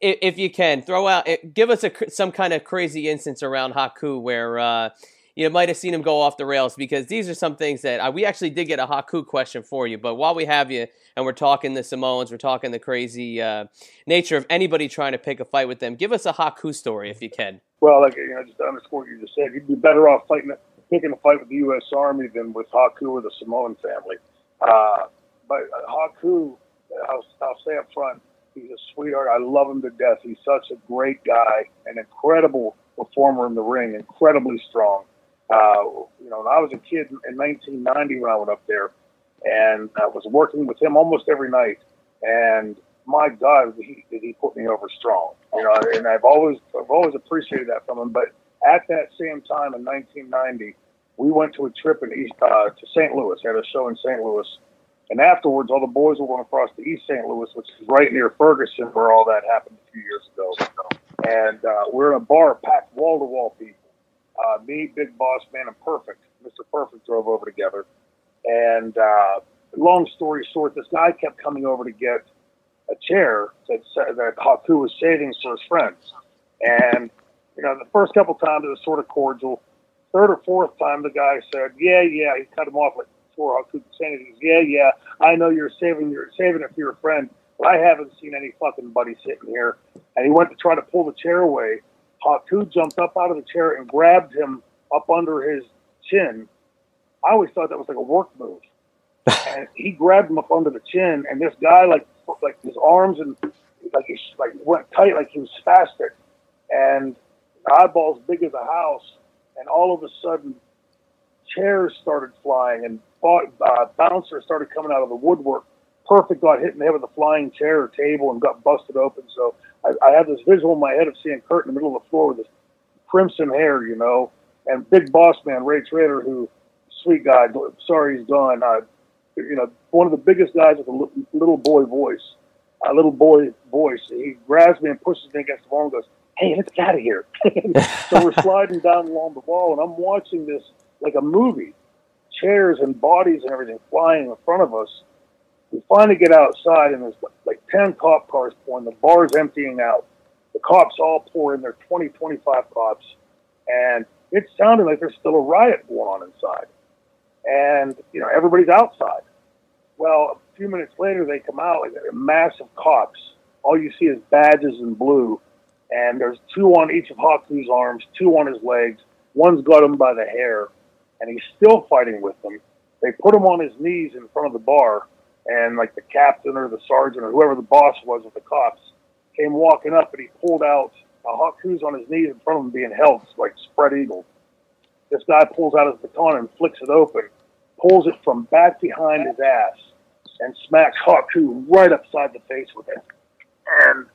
If, if you can throw out, eh, give us a some kind of crazy instance around Haku where uh, you might have seen him go off the rails because these are some things that uh, we actually did get a Haku question for you. But while we have you and we're talking the Samoans, we're talking the crazy uh, nature of anybody trying to pick a fight with them. Give us a Haku story if you can.
Well, like you know, just to underscore what you just said, you'd be better off fighting, picking a fight with the U.S. Army than with Haku or the Samoan family. Uh, but uh, Haku, I'll, I'll say up front, he's a sweetheart. I love him to death. He's such a great guy, an incredible performer in the ring, incredibly strong. Uh, you know, when I was a kid in 1990 when I went up there, and I was working with him almost every night, and my God, he, did he put me over strong? You know, and I've always I've always appreciated that from him. But at that same time in 1990, we went to a trip in East uh, to St. Louis. Had a show in St. Louis, and afterwards, all the boys were going across to East St. Louis, which is right near Ferguson, where all that happened a few years ago. And uh, we're in a bar packed wall to wall people. Uh, me, Big Boss Man, and Perfect, Mr. Perfect, drove over together. And uh, long story short, this guy kept coming over to get a chair that that Haku was saving for his friends. And you know, the first couple times it was sort of cordial. Third or fourth time, the guy said, "Yeah, yeah." He cut him off like before could say anything. Yeah, yeah. I know you're saving you're saving it for your friend, but I haven't seen any fucking buddy sitting here. And he went to try to pull the chair away. Haku jumped up out of the chair and grabbed him up under his chin. I always thought that was like a work move. and he grabbed him up under the chin, and this guy like like his arms and like he like went tight, like he was spastic, and eyeballs big as a house. And all of a sudden, chairs started flying and bo- uh, bouncers started coming out of the woodwork. Perfect got hit in the head with a flying chair or table and got busted open. So I, I had this visual in my head of seeing Curt in the middle of the floor with this crimson hair, you know, and big boss man Ray Traylor, who sweet guy. Sorry he's gone. Uh, you know, one of the biggest guys with a little boy voice, a little boy voice. He grabs me and pushes me against the wall and goes, "Hey, let's get out of here." so we're sliding down along the wall, and I'm watching this like a movie. Chairs and bodies and everything flying in front of us. We finally get outside, and there's like 10 cop cars pulling. The bar's emptying out. The cops all pour in. There are 20, 25 cops. And it sounded like there's still a riot going on inside. And, you know, everybody's outside. Well, a few minutes later, they come out, like a massive cops. All you see is badges in blue. And there's two on each of Haku's arms, two on his legs. One's got him by the hair, and he's still fighting with them. They put him on his knees in front of the bar, and like the captain or the sergeant or whoever the boss was of the cops came walking up, and he pulled out a Haku's on his knees in front of him being held like spread eagle. This guy pulls out his baton and flicks it open, pulls it from back behind his ass, and smacks Haku right upside the face with it. And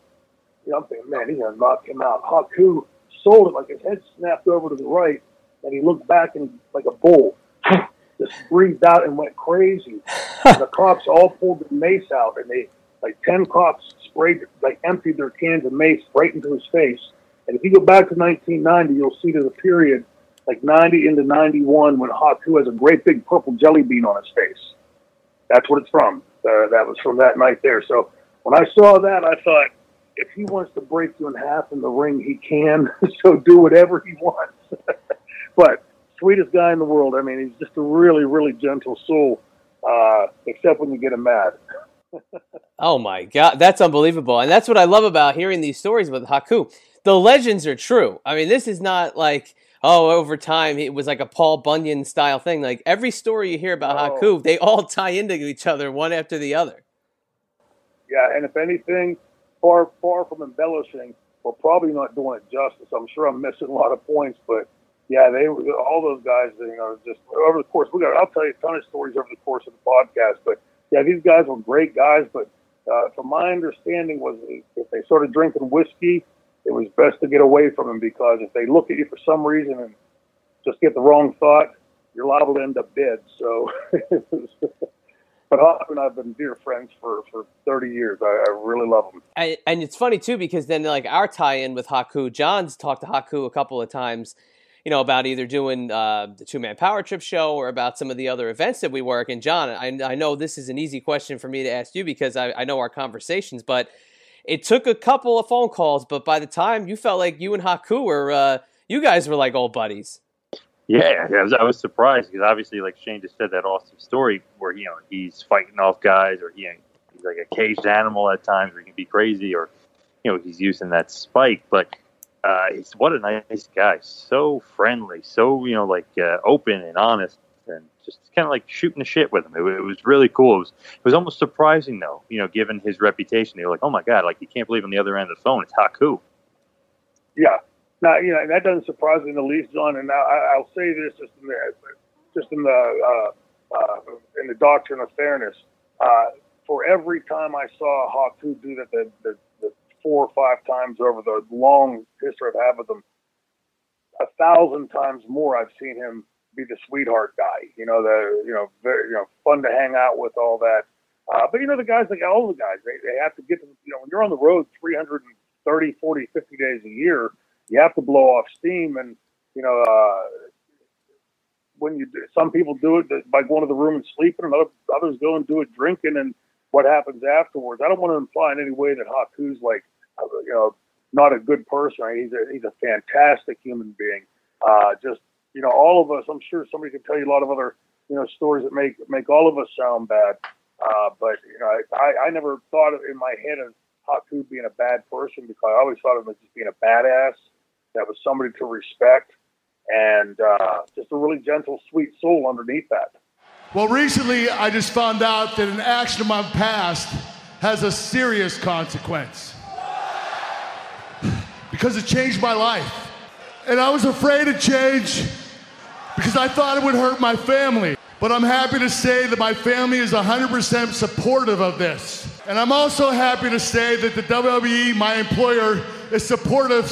you know, I'm thinking, man, he's gonna knock him out. Haku sold it like his head snapped over to the right, and he looked back and like a bull, just breathed out and went crazy. and the cops all pulled the mace out, and they like ten cops sprayed, like emptied their cans of mace right into his face. And if you go back to 1990, you'll see there's a period like 90 into 91 when Haku has a great big purple jelly bean on his face. That's what it's from. Uh, that was from that night there. So when I saw that, I thought, if he wants to break you in half in the ring, he can. so do whatever he wants. but sweetest guy in the world. I mean, he's just a really, really gentle soul, uh, except when you get him mad.
Oh my god, that's unbelievable. And that's what I love about hearing these stories with Haku. The legends are true. I mean, this is not like oh, over time it was like a Paul Bunyan style thing. Like every story you hear about
Oh.
Haku, they all tie into each other one after the other.
Yeah, and if anything, far far from embellishing, we're probably not doing it justice. I'm sure I'm missing a lot of points, but yeah, they all those guys, you know, just over the course. We got. I'll tell you a ton of stories over the course of the podcast, but yeah, these guys were great guys. But uh, from my understanding, was if they started drinking whiskey, it was best to get away from them because if they look at you for some reason and just get the wrong thought, you're liable to end up dead. So. but Hawk and I've been dear friends for, for 30 years. I, I really love him.
And, it's funny too because then like our tie-in with Haku, John's talked to Haku a couple of times, you know, about either doing uh, the two man power trip show or about some of the other events that we work. And John, I, I know this is an easy question for me to ask you because I, I know our conversations, but it took a couple of phone calls. But by the time you felt like you and Haku were, uh, you guys were like old buddies.
Yeah, I was, I was surprised because obviously, like Shane just said, that awesome story where you know he's fighting off guys, or he, he's like a caged animal at times, where he can be crazy, or you know he's using that spike. But uh, he's what a nice guy, so friendly, so you know like uh, open and honest, and just kind of like shooting the shit with him. It, it, was really cool. It was it was almost surprising though, you know, given his reputation. They were like, oh my god, like you can't believe on the other end of the phone it's Haku.
Yeah, now you know that doesn't surprise me in the least, John. And I, will say this just in the just in the uh, uh, in the doctrine of fairness. Uh, for every time I saw Haku do that, the, the four or five times over the long history I've had with him. A thousand times more, I've seen him be the sweetheart guy. You know, the you know very you know fun to hang out with, all that. Uh, but you know, the guys like all the guys, they they have to get to you know when you're on the road 330, 40, 50 days a year, you have to blow off steam, and you know. Uh, when you do, some people do it by going to the room and sleeping, and other, others go and do it drinking, and what happens afterwards. I don't want to imply in any way that Haku's like, uh, you know, not a good person. He's a he's a fantastic human being. Uh, just you know, all of us. I'm sure somebody could tell you a lot of other you know stories that make make all of us sound bad. Uh, but you know, I, I never thought in my head of Haku being a bad person because I always thought of him as just being a badass. That was somebody to respect, and uh, just a really gentle, sweet soul underneath that.
Well, recently I just found out that an action of my past has a serious consequence because it changed my life. And I was afraid to change because I thought it would hurt my family. But I'm happy to say that my family is 100% supportive of this. And I'm also happy to say that the WWE, my employer, is supportive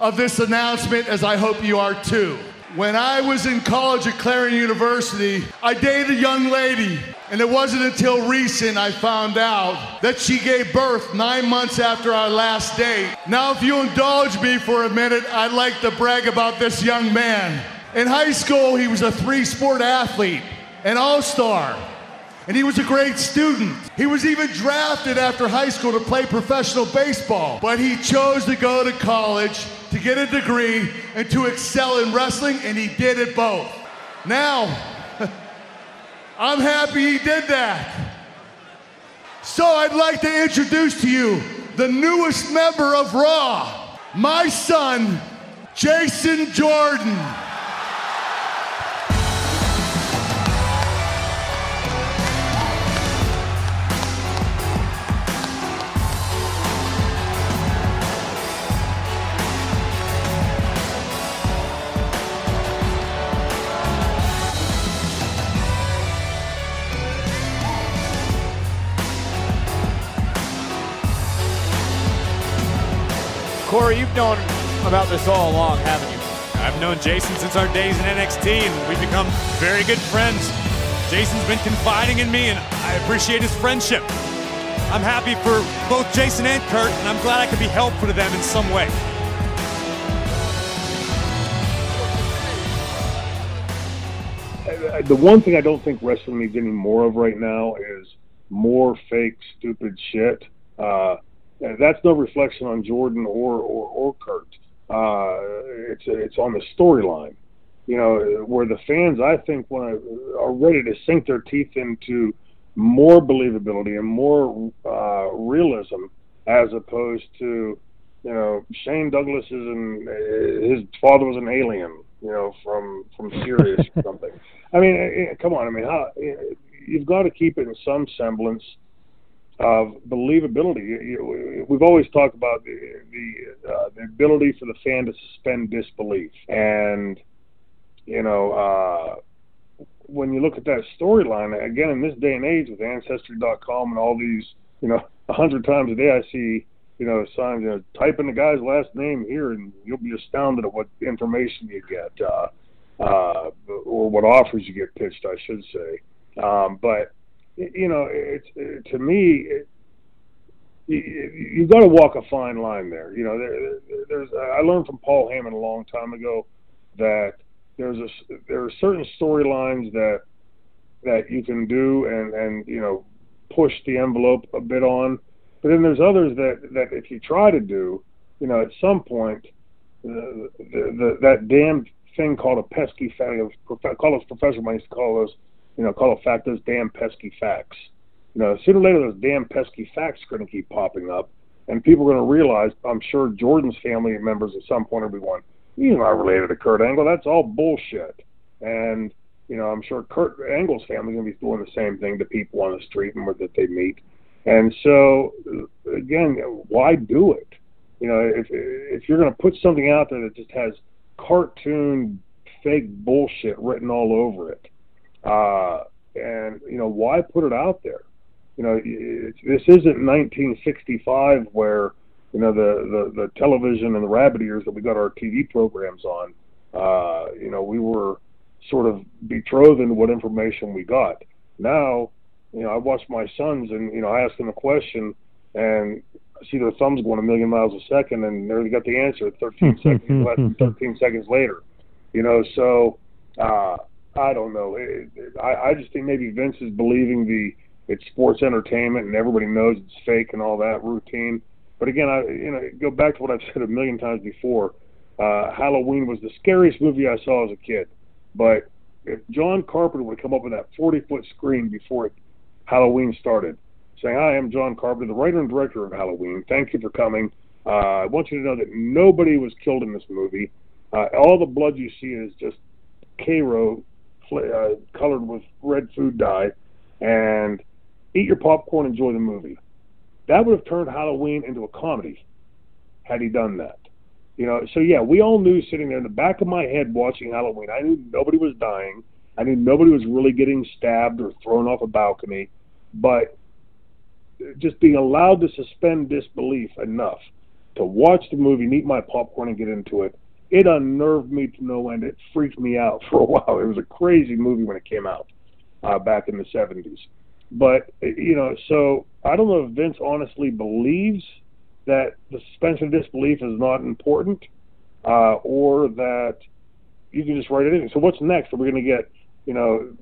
of this announcement, as I hope you are too. When I was in college at Clarion University, I dated a young lady, and it wasn't until recent I found out that she gave birth nine months after our last date. Now, if you indulge me for a minute, I'd like to brag about this young man. In high school, he was a three sport athlete, an all star, and he was a great student. He was even drafted after high school to play professional baseball, but he chose to go to college to get a degree and to excel in wrestling, and he did it both. Now, I'm happy he did that. So I'd like to introduce to you the newest member of Raw, my son, Jason Jordan.
Corey, you've known about this all along, haven't you? I've known Jason since our days in NXT, and we've become very good friends. Jason's been confiding in me, and I appreciate his friendship. I'm happy for both Jason and Kurt, and I'm glad I could be helpful to them in some way.
The one thing I don't think wrestling needs any more of right now is more fake, stupid shit. Uh, that's no reflection on Jordan or or, or Kurt. Uh, it's it's on the storyline, you know, where the fans I think want to, are ready to sink their teeth into more believability and more uh, realism as opposed to you know Shane Douglas is an his father was an alien, you know, from from Sirius or something. I mean, eh, eh, come on. I mean, how, eh, you've got to keep it in some semblance of believability. We've always talked about the the, uh, the ability for the fan to suspend disbelief, and
you know, uh, when you look at that storyline, again, in this day and age with Ancestry.com and all these, you know, a hundred times a day I see, you know, signs, you know, type in the guy's last name here and you'll be astounded at what information you get, uh, uh, or what offers you get pitched, I should say. Um, but, you know, it's, it, to me, it, you, you got to walk a fine line there. You know, there, there's I learned from Paul Heyman a long time ago that there's a there are certain storylines that that you can do and and you know push the envelope a bit on, but then there's others that that if you try to do, you know, at some point, the, the, the that damn thing called a pesky fact, call us professor might used to call those, you know, call a fact those damn pesky facts. You know, sooner or later those damn pesky facts are going to keep popping up, and people are going to realize. I'm sure Jordan's family members at some point will be going, "He's not related to Kurt Angle. That's all bullshit." And you know, I'm sure Kurt Angle's family is going to be doing the same thing to people on the street and that they meet. And so, again, why do it? You know, if if you're going to put something out there that just has cartoon fake bullshit written all over it, uh, and you know, why put it out there? You know, this isn't 1965 where you know the, the the television and the rabbit ears that we got our TV programs on. Uh, you know, we were sort of betrothed into what information we got. Now, you know, I watch my sons and, you know, I ask them a question and I see their thumbs going a million miles a second and they already got the answer 13 seconds, less 13 seconds later. You know, so, uh, I don't know. It, it, I, I just think maybe Vince is believing the it's sports entertainment and everybody knows it's fake and all that routine. But again, I you know go back to what I've said a million times before. Uh, Halloween was the scariest movie I saw as a kid. But if John Carpenter would come up with that 40 foot screen before Halloween started, saying, Hi, I'm John Carpenter, the writer and director of Halloween. Thank you for coming. Uh, I want you to know that nobody was killed in this movie. Uh, all the blood you see is just Uh, colored with red food dye. And eat your popcorn, enjoy the movie. That would have turned Halloween into a comedy had he done that. You know, so yeah, we all knew sitting there in the back of my head watching Halloween. I knew nobody was dying. I knew nobody was really getting stabbed or thrown off a balcony, but just being allowed to suspend disbelief enough to watch the movie, eat my popcorn, and get into it, it unnerved me to no end. It freaked me out for a while. It was a crazy movie when it came out uh, back in the 70s. But, you know, so I don't know if Vince honestly believes that the suspension of disbelief is not important, uh, or that you can just write it in. So what's next? Are we going to get, you know,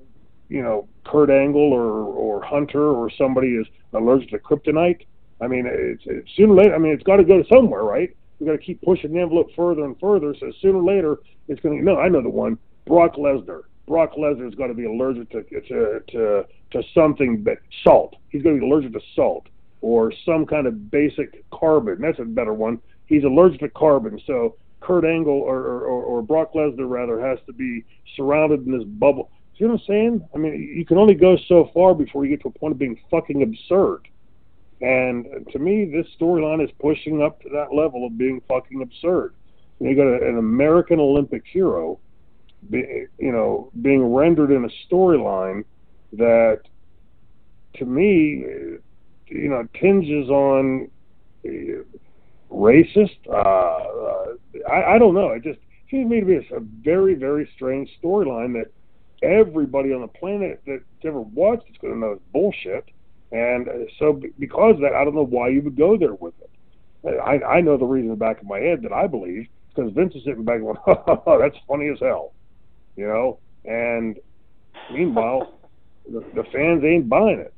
you know, Kurt Angle or or Hunter or somebody is allergic to kryptonite? I mean, it's, it's sooner or later. I mean, it's got to go somewhere, right? We got to keep pushing the envelope further and further. So sooner or later, it's going to. No, I know the one. Brock Lesnar. Brock Lesnar's got to be allergic to to to to something but salt. He's going to be allergic to salt or some kind of basic carbon. That's a better one. He's allergic to carbon, so Kurt Angle or, or, or Brock Lesnar rather has to be surrounded in this bubble. See what I'm saying? I mean, you can only go so far before you get to a point of being fucking absurd. And to me, this storyline is pushing up to that level of being fucking absurd. You, you got a, an American Olympic hero, be, you know, being rendered in a storyline that, to me, you know tinges on uh, racist. Uh, uh, I, I don't know. It just seems to me to be a, a very very strange storyline that everybody on the planet that's ever watched is going to know is bullshit. And uh, so, because of that, I don't know why you would go there with it. I, I know the reason in the back of my head that I believe because Vince is sitting back going, oh, "That's funny as hell," you know. And meanwhile, the, the fans ain't buying it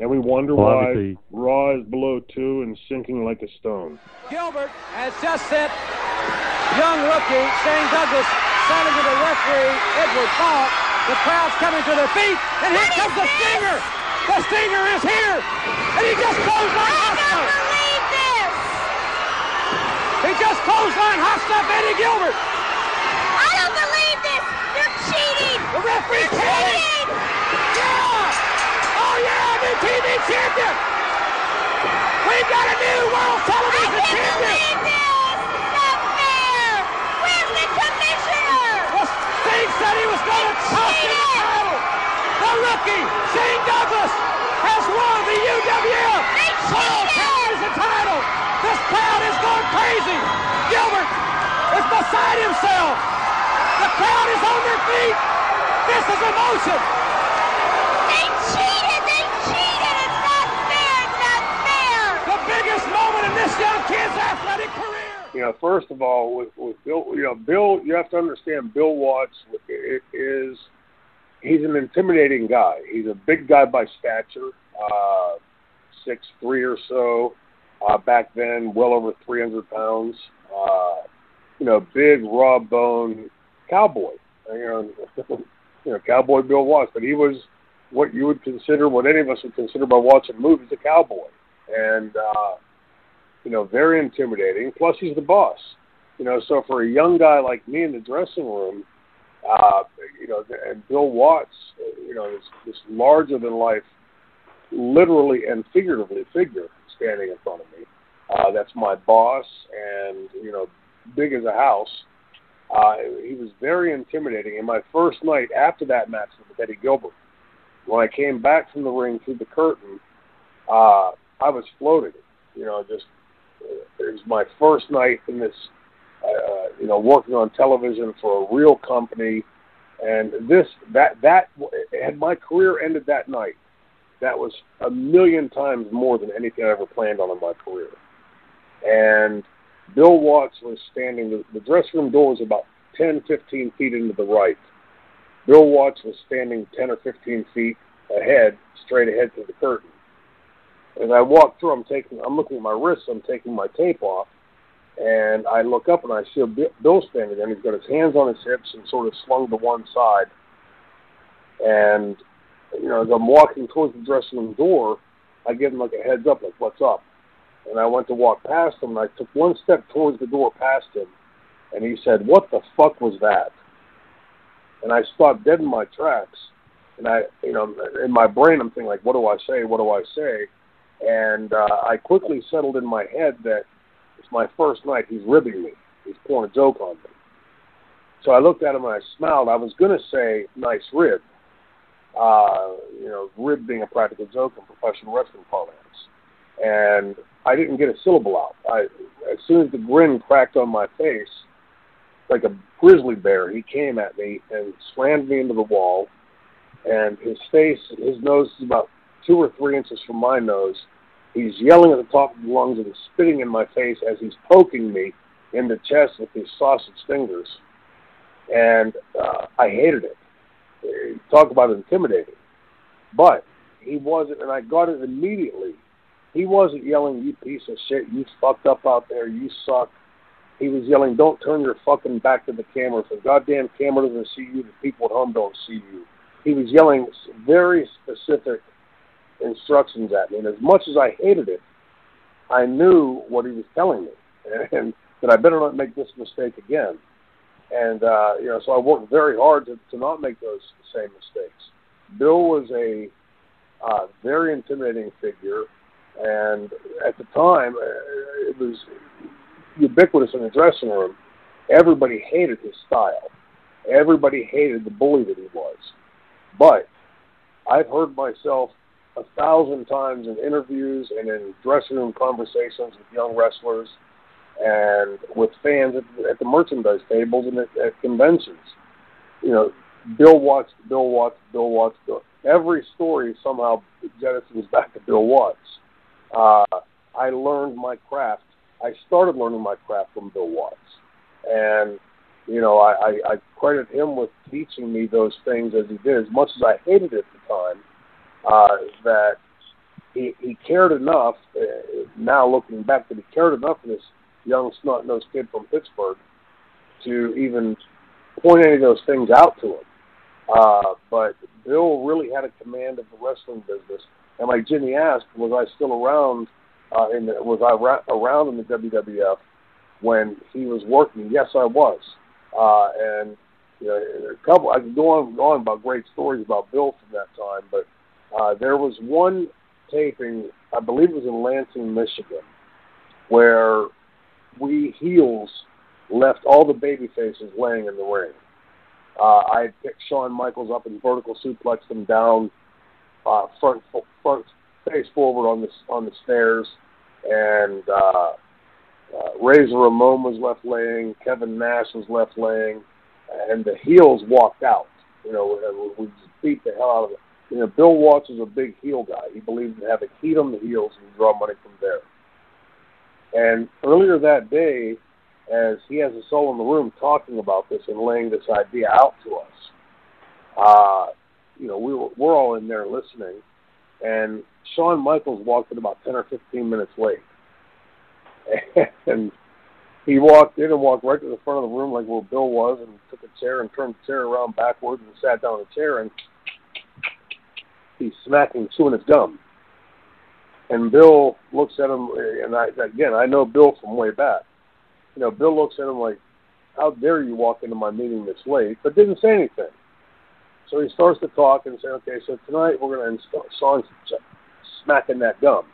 and we wonder well, why obviously. Raw is below two and sinking like a stone.
Gilbert has just sent young rookie Shane Douglas selling to the referee Edward Falk. The crowd's coming to their feet, and here comes the Stinger. The Stinger is here, and he just closed line Hot Stuff. He just closed line Hot Stuff Eddie Gilbert.
I don't believe this. They're cheating.
The referee's cheating. Yeah. Oh yeah, new TV champion! We've got a new world television
I can't
champion!
believe this! Not fair! Where's the commission?
is going to cost him the title. The rookie, Shane Douglas, has won the UWF. Paul carries the title. This crowd is going crazy. Gilbert is beside himself. The crowd is on their feet. This is emotion.
They cheated! They cheated! It's not fair! It's not fair!
The biggest moment in this young kid's athletic career.
You know, first of all, with, with Bill, you know, Bill, you have to understand Bill Watts is he's an intimidating guy. He's a big guy by stature, uh, six three or so. Uh, back then, well over three hundred pounds. Uh, you know, big raw bone cowboy. You know, you know, cowboy Bill Watts. But he was what you would consider, what any of us would consider by watching movies, a cowboy. And uh, you know, very intimidating. Plus, he's the boss. You know, so for a young guy like me in the dressing room, uh, you know, and Bill Watts, you know, this, this larger than life, literally and figuratively figure standing in front of me. Uh, that's my boss, and you know, big as a house. Uh, he was very intimidating. And my first night after that match with Eddie Gilbert, when I came back from the ring through the curtain, uh, I was floating. You know, just it was my first night in this, uh, you know, working on television for a real company, and this that that had my career ended that night. That was a million times more than anything I ever planned on in my career. And Bill Watts was standing. The, the dressing room door was about 10, 15 feet into the right. Bill Watts was standing 10 or 15 feet ahead, straight ahead to the curtain. As I walk through, I'm taking, I'm looking at my wrists, I'm taking my tape off, and I look up and I see Bi- Bill standing there, and he's got his hands on his hips and sort of slung to one side. And you know, as I'm walking towards the dressing room door, I give him like a heads up, like "What's up?" And I went to walk past him, and I took one step towards the door past him, and he said, "What the fuck was that?" And I stopped dead in my tracks, and I, you know, in my brain, I'm thinking like, "What do I say? What do I say?" And uh, I quickly settled in my head that it's my first night. He's ribbing me. He's pulling a joke on me. So I looked at him and I smiled. I was going to say nice rib, uh, you know, rib being a practical joke in professional wrestling parlance. And I didn't get a syllable out. I, as soon as the grin cracked on my face, like a grizzly bear, he came at me and slammed me into the wall. And his face, his nose is about two or three inches from my nose. He's yelling at the top of his lungs and spitting in my face as he's poking me in the chest with his sausage fingers. And uh, I hated it. Talk about intimidating. But he wasn't, and I got it immediately. He wasn't yelling, you piece of shit, you fucked up out there, you suck. He was yelling, don't turn your fucking back to the camera. If the goddamn camera doesn't see you, the people at home don't see you. He was yelling very specific instructions at me. And as much as I hated it, I knew what he was telling me, and that I better not make this mistake again. And uh, you know, so I worked very hard to, to not make those same mistakes. Bill was a uh, very intimidating figure, and at the time, uh, it was ubiquitous in the dressing room. Everybody hated his style. Everybody hated the bully that he was. But I've heard myself a thousand times in interviews and in dressing room conversations with young wrestlers and with fans at, the- at the merchandise tables and at, at conventions. You know, Bill Watts, Bill Watts, Bill Watts. Bill. Every story somehow jettisons back to Bill Watts. Uh, I learned my craft. I started learning my craft from Bill Watts, and you know, I, I, I credit him with teaching me those things as he did. As much as I hated it at the time, uh, that he, he cared enough. Uh, now looking back, that he cared enough for this young snot-nosed kid from Pittsburgh to even point any of those things out to him. Uh, but Bill really had a command of the wrestling business. And like Jimmy asked, was I still around? Uh, in the, was I ra- around in the WWF when he was working? Yes, I was. Uh, and you know, a couple. I could go on and on about great stories about Bill from that time, but uh, there was one taping, I believe it was in Lansing, Michigan, where we heels left all the baby faces laying in the ring. Uh, I picked Shawn Michaels up and vertical suplexed him down uh, front front face forward on the on the stairs, and uh, uh, Razor Ramon was left laying, Kevin Nash was left laying, and the heels walked out. You know, we, just beat the hell out of it. You know, Bill Watts is a big heel guy. He believes in having heat on the heels and draw money from there. And earlier that day, as he has us all in the room talking about this and laying this idea out to us, uh, you know, we were, we're all in there listening, and Shawn Michaels walked in about 10 or 15 minutes late. And he walked in and walked right to the front of the room like where Bill was and took a chair and turned the chair around backwards and sat down in the chair and he's smacking, chewing his gum. And Bill looks at him, and I again, I know Bill from way back. You know, Bill looks at him like, "How dare you walk into my meeting this late?" But didn't say anything. So he starts to talk and say, "Okay, so tonight we're going to install smacking that gum."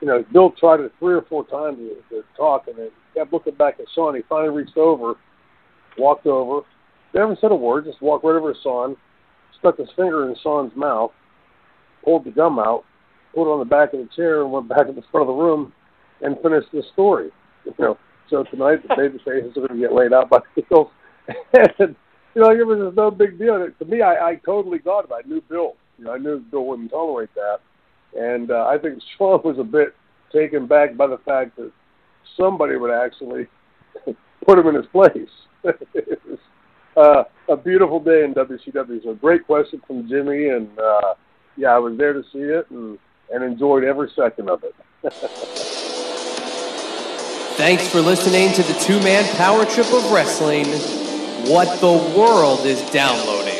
You know, Bill tried it three or four times to, to talk, and then kept looking back at Shawn. He finally reached over, walked over, never said a word, just walked right over to Shawn, stuck his finger in Shawn's mouth, pulled the gum out, put it on the back of the chair, and went back to the front of the room and finished the story. You know, so tonight the baby faces are going to get laid out by the heels. and, you know, it was no big deal. To me, I, I totally got it. I knew Bill. You know, I knew Bill wouldn't tolerate that. And uh, I think Shawn was a bit taken back by the fact that somebody would actually put him in his place. it was uh, a beautiful day in WCW. So great question from Jimmy, and uh, yeah, I was there to see it and, and enjoyed every second of it.
Thanks for listening to the two man power trip of wrestling. What the world is downloading.